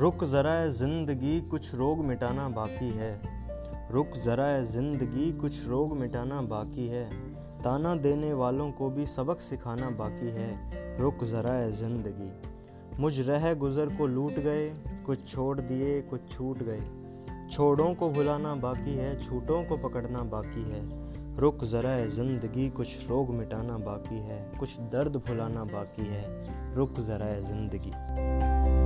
रुक ज़रा ज़िंदगी कुछ रोग मिटाना बाकी है। रुक ज़रा ज़िंदगी कुछ रोग मिटाना बाकी है। ताना देने वालों को भी सबक सिखाना बाकी है। रुक ज़रा ज़िंदगी। मुझ रह गुज़र को लूट गए, कुछ छोड़ दिए, कुछ छूट गए। छोड़ों को भुलाना बाकी है, छूटों को पकड़ना बाकी है। रुक ज़रा ज़िंदगी कुछ रोग मिटाना बाकी है, कुछ दर्द भुलाना बाकी है। रुक ज़रा ज़िंदगी।